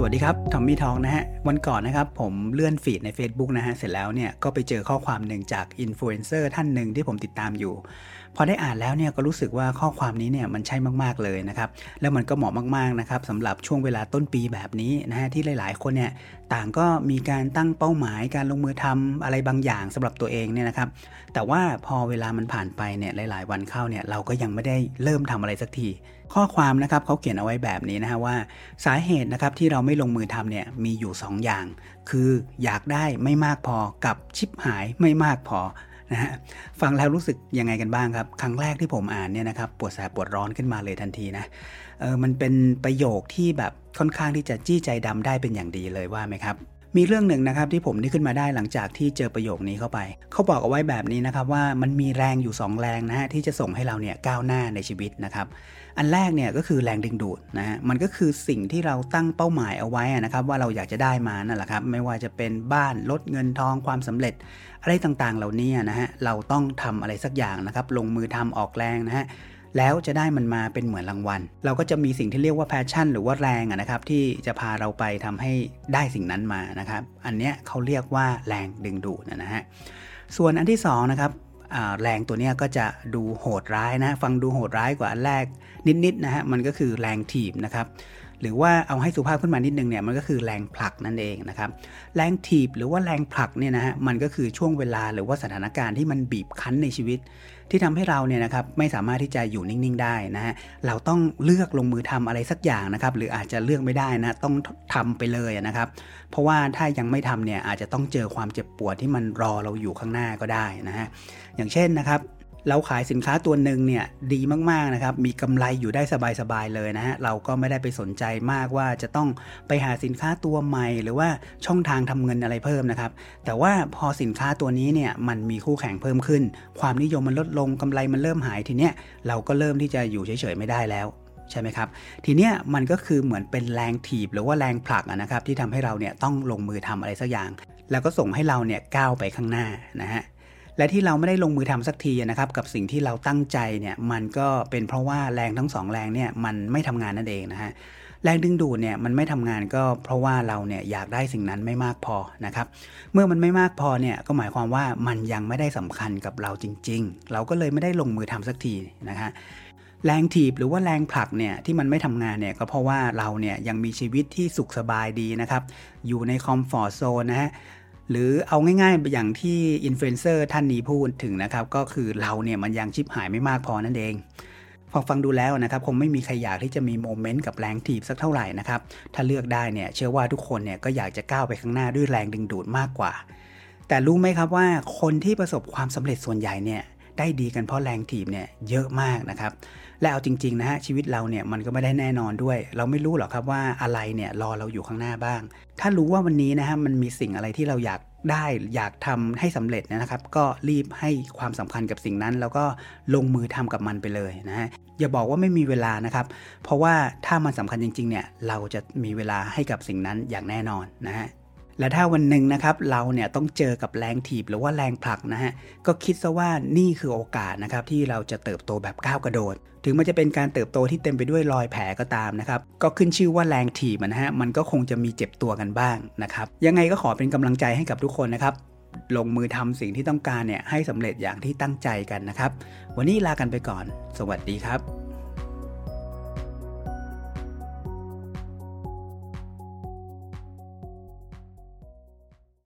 สวัสดีครับทอมมี่ทองนะฮะ วันก่อนนะครับผมเลื่อนฟีดใน Facebook นะฮะเสร็จแล้วเนี่ยก็ไปเจอข้อความหนึ่งจากอินฟลูเอนเซอร์ท่านหนึ่งที่ผมติดตามอยู่ พอได้อ่านแล้วเนี่ยก็รู้สึกว่าข้อความนี้เนี่ยมันใช่มากๆเลยนะครับแล้วมันก็เหมาะมากๆนะครับสำหรับช่วงเวลาต้นปีแบบนี้นะฮะที่หลายๆ คนเนี่ยต่างก็มีการตั้งเป้าหมายการลงมือทำอะไรบางอย่างสำหรับตัวเองเนี่ยนะครับแต่ว่าพอเวลามันผ่านไปเนี่ยหลาย ๆ วันเข้าเนี่ยเราก็ยังไม่ได้เริ่มทำอะไรสักทีข้อความนะครับเขาเขียนเอาไว้แบบนี้นะฮะว่า สาเหตุนะครับที่เราไม่ลงมือทำเนี่ยมีอยู่ 2อย่าง คืออยากได้ไม่มากพอกับชิปหายไม่มากพอนะฮะฟังแล้วรู้สึกยังไงกันบ้างครับ ครั้งแรกที่ผมอ่านเนี่ยนะครับปวดแสบปวดร้อนขึ้นมาเลยทันทีนะเออมันเป็นประโยคที่แบบค่อนข้างที่จะจี้ใจดำได้เป็นอย่างดีเลยว่าไหมครับ มีเรื่องหนึ่งนะครับที่ผมนึกขึ้นมาได้หลังจากที่เจอประโยคนี้เข้าไป เขาบอกเอาไว้แบบนี้นะครับว่ามันมีแรงอยู่ 2 แรงนะฮะที่จะส่งให้เราเนี่ยก้าวหน้าในชีวิตนะครับ อันแรกเนี่ยก็คือแรงดึงดูดนะฮะมันก็คือสิ่งที่เราตั้งเป้าหมายเอาไว้นะครับว่าเราอยากจะได้มานั่นแหละครับไม่ว่าจะเป็นบ้านลดเงินทองความสำเร็จ อะไรต่างๆเหล่านี้นะฮะเราต้องทำอะไรสักอย่างนะครับลงมือทำออกแรงนะฮะ แล้วจะได้มันมาเป็นเหมือนรางวัล เราก็จะมีสิ่งที่เรียกว่าแพชชั่น หรือว่าแรงนะครับที่จะพาเราไปทำให้ได้สิ่งนั้นมานะครับ อันเนี้ยเขาเรียกว่าแรงดึงดูดนะฮะส่วนอันที่2นะครับแรงตัวนี้ก็จะดูโหดร้ายนะ ฟังดูโหดร้ายกว่าอันแรกนิดๆนะฮะมันก็คือแรงถีบนะครับ หรือว่าเอาให้สุภาพขึ้นมานิดนึงเนี่ยมันก็คือแรงผลักนั่นเองนะครับแรงถีบหรือว่าแรงผลักเนี่ยนะฮะมันก็คือช่วงเวลาหรือว่าสถานการณ์ที่มันบีบคั้นในชีวิต ที่ทำให้เราเนี่ยนะครับไม่สามารถที่จะอยู่นิ่งๆได้นะฮะเราต้องเลือกลงมือทำอะไรสักอย่างนะครับหรืออาจจะเลือกไม่ได้นะต้องทำไปเลยนะครับเพราะว่าถ้ายังไม่ทำเนี่ยอาจจะต้องเจอความเจ็บปวดที่มันรอเราอยู่ข้างหน้าก็ได้นะฮะอย่างเช่นนะครับ เราขายสินค้าตัวหนึ่งเนี่ยดีมากๆนะครับ มีกำไรอยู่ได้สบายๆเลยนะฮะ เราก็ไม่ได้ไปสนใจมากว่าจะต้องไปหาสินค้าตัวใหม่ หรือว่าช่องทางทำเงินอะไรเพิ่มนะครับ แต่ว่าพอสินค้าตัวนี้เนี่ยมันมีคู่แข่งเพิ่มขึ้น ความนิยมมันลดลงกำไรมันเริ่มหายทีเนี้ยเราก็เริ่มที่จะอยู่เฉยๆไม่ได้แล้วใช่ไหมครับ ทีเนี้ยมันก็คือเหมือนเป็นแรงถีบหรือว่าแรงผลักนะครับที่ทำให้เราเนี่ยต้องลงมือทำอะไรสักอย่าง แล้วก็ส่งให้เราเนี่ยก้าวไปข้างหน้านะฮะ และที่เราไม่ได้ลงมือทำสักทีนะครับกับสิ่งที่เราตั้งใจเนี่ยมันก็เป็นเพราะว่าแรงทั้งสองแรงเนี่ยมันไม่ทำงานนั่นเองนะฮะแรงดึงดูดเนี่ยมันไม่ทำงานก็เพราะว่าเราเนี่ยอยากได้สิ่งนั้นไม่มากพอนะครับเมื่อมันไม่มากพอเนี่ยก็หมายความว่ามันยังไม่ได้สำคัญกับเราจริง ๆ เราก็เลยไม่ได้ลงมือทำสักทีนะฮะแรงถีบหรือว่าแรงผลักเนี่ยที่มันไม่ทำงานเนี่ยก็เพราะว่าเราเนี่ยยังมีชีวิตที่สุขสบายดีนะครับอยู่ใน comfort zone นะฮะ หรือเอาง่ายๆ อย่างที่อินฟลูเอนเซอร์ท่านนี้พูดถึงนะครับ ก็คือเราเนี่ยมันยังฉิบหายไม่มากพอนั่นเองพอฟังดูแล้วนะครับคงไม่มีใครอยากที่จะมี moment กับแรงถีบสักเท่าไหร่นะครับถ้าเลือกได้เนี่ยเชื่อว่าทุกคนเนี่ยก็อยากจะก้าวไปข้างหน้าด้วยแรงดึงดูดมากกว่า แต่รู้ไหมครับว่าคนที่ประสบความสำเร็จส่วนใหญ่เนี่ย ได้ดีกันเพราะแรงถีบเนี่ยเยอะมากนะครับ และเอาจริงๆนะฮะชีวิตเราเนี่ยมันก็ไม่ได้แน่นอนด้วย เราไม่รู้หรอกครับว่าอะไรเนี่ยรอเราอยู่ข้างหน้าบ้าง ถ้ารู้ว่าวันนี้นะฮะมันมีสิ่งอะไรที่เราอยากได้อยากทำให้สำเร็จนะครับ ก็รีบให้ความสำคัญกับสิ่งนั้น แล้วก็ลงมือทำกับมันไปเลยนะฮะอย่าบอกว่าไม่มีเวลานะครับ เพราะว่าถ้ามันสำคัญจริงๆเนี่ยเราจะมีเวลาให้กับสิ่งนั้นอย่างแน่นอนนะฮะ และถ้าวันหนึ่งนะครับเราเนี่ยต้องเจอกับแรงถีบหรือว่าแรงผลักนะฮะก็คิดซะว่านี่คือโอกาสนะครับที่เราจะเติบโตแบบก้าวกระโดด ถึงมันจะเป็นการเติบโตที่เต็มไปด้วยรอยแผลก็ตามนะครับก็ขึ้นชื่อว่าแรงถีบนะฮะมันก็คงจะมีเจ็บตัวกันบ้างนะครับยังไงก็ขอเป็นกำลังใจให้กับทุกคนนะครับลงมือทำสิ่งที่ต้องการเนี่ยให้สำเร็จอย่างที่ตั้งใจกันนะครับ วันนี้ลากันไปก่อน สวัสดีครับ